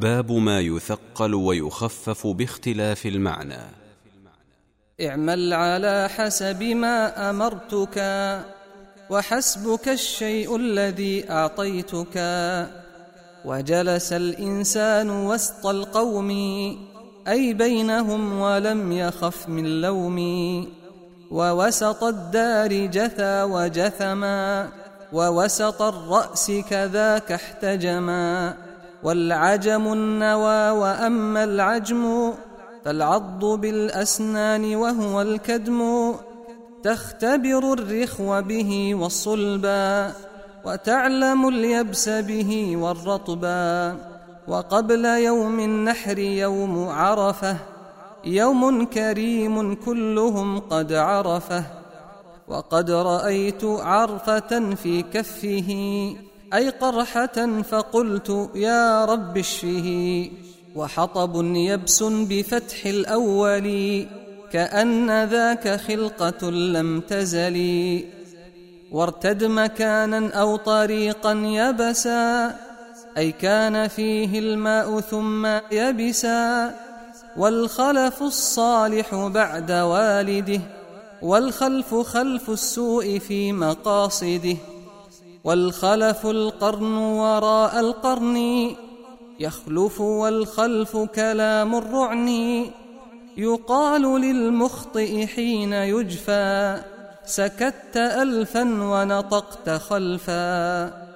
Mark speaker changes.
Speaker 1: باب ما يثقل ويخفف باختلاف المعنى.
Speaker 2: اعمل على حسب ما أمرتك وحسبك الشيء الذي أعطيتك. وجلس الإنسان وسط القوم أي بينهم ولم يخف من لوم. ووسط الدار جثى وجثما ووسط الرأس كذاك احتجما. والعجم النوى وأما العجم فالعض بالأسنان وهو الكدم تختبر الرخو به والصلبا وتعلم اليبس به والرطبا وقبل يوم النحر يوم عرفة يوم كريم كلهم قد عرفة وقد رأيت عرفة في كفه أي قرحه فقلت يا رب اشفه وحطب يبس بفتح الأول كأن ذاك خلقة لم تزل. وارتد مكانا أو طريقا يبسا أي كان فيه الماء ثم يبسا. والخلف الصالح بعد والده والخلف خلف السوء في مقاصده. والخلف القرن وراء القرن. يخلف والخلف كلام الرعن. يقال للمخطئ حين يجفى سكت ألفا ونطقت خلفا.